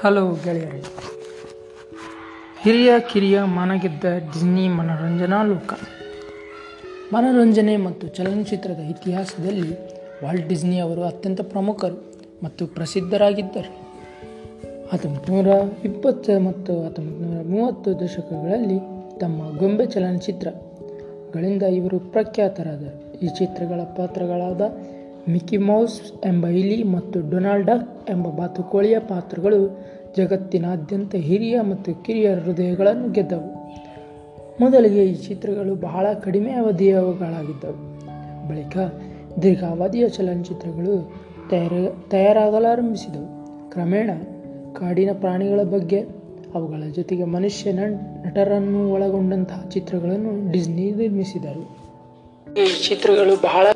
Hello ಗೆಳೆಯರೇ, ಹಿರಿಯ ಕಿರಿಯ ಮನಗೆದ್ದ ಡಿಸ್ನಿ ಮನೋರಂಜನಾ ಲೋಕ. ಮನೋರಂಜನೆ ಮತ್ತು ಚಲನಚಿತ್ರದ ಇತಿಹಾಸದಲ್ಲಿ ವಾಲ್ಟ್ ಡಿಸ್ನಿ ಅವರು ಅತ್ಯಂತ ಪ್ರಮುಖರು ಮತ್ತು ಪ್ರಸಿದ್ಧರಾಗಿದ್ದರು. ಹತ್ತೊಂಬತ್ತು ನೂರ ಇಪ್ಪತ್ತು ಮತ್ತು ಹತ್ತೊಂಬತ್ತು ನೂರ ಮೂವತ್ತು ದಶಕಗಳಲ್ಲಿ ತಮ್ಮ ಗೊಂಬೆ ಚಲನಚಿತ್ರಗಳಿಂದ ಇವರು ಪ್ರಖ್ಯಾತರಾದರು ಈ ಚಿತ್ರಗಳ ಪಾತ್ರಗಳಾದ ಮಿಕ್ಕಿ ಮೌಸ್ ಎಂಬ ಇಲಿ ಮತ್ತು ಡೊನಾಲ್ಡ್ ಡಕ್ ಎಂಬ ಬಾತುಕೋಳಿಯ ಪಾತ್ರಗಳು ಜಗತ್ತಿನಾದ್ಯಂತ ಹಿರಿಯ ಮತ್ತು ಕಿರಿಯರ ಹೃದಯಗಳನ್ನು ಗೆದ್ದವು. ಮೊದಲಿಗೆ ಈ ಚಿತ್ರಗಳು ಬಹಳ ಕಡಿಮೆ ಅವಧಿಯವುಗಳಾಗಿದ್ದವು. ಬಳಿಕ ದೀರ್ಘಾವಧಿಯ ಚಲನಚಿತ್ರಗಳು ತಯಾರ, ತಯಾರಾಗಲಾರಂಭಿಸಿದವು. ಕ್ರಮೇಣ ಕಾಡಿನ ಪ್ರಾಣಿಗಳ ಬಗ್ಗೆ, ಅವುಗಳ ಜೊತೆಗೆ ಮನುಷ್ಯ ನಟರನ್ನು ಒಳಗೊಂಡಂತಹ ಚಿತ್ರಗಳನ್ನು ಡಿಸ್ನಿ ನಿರ್ಮಿಸಿದರು. ಈ ಚಿತ್ರಗಳು ಬಹಳ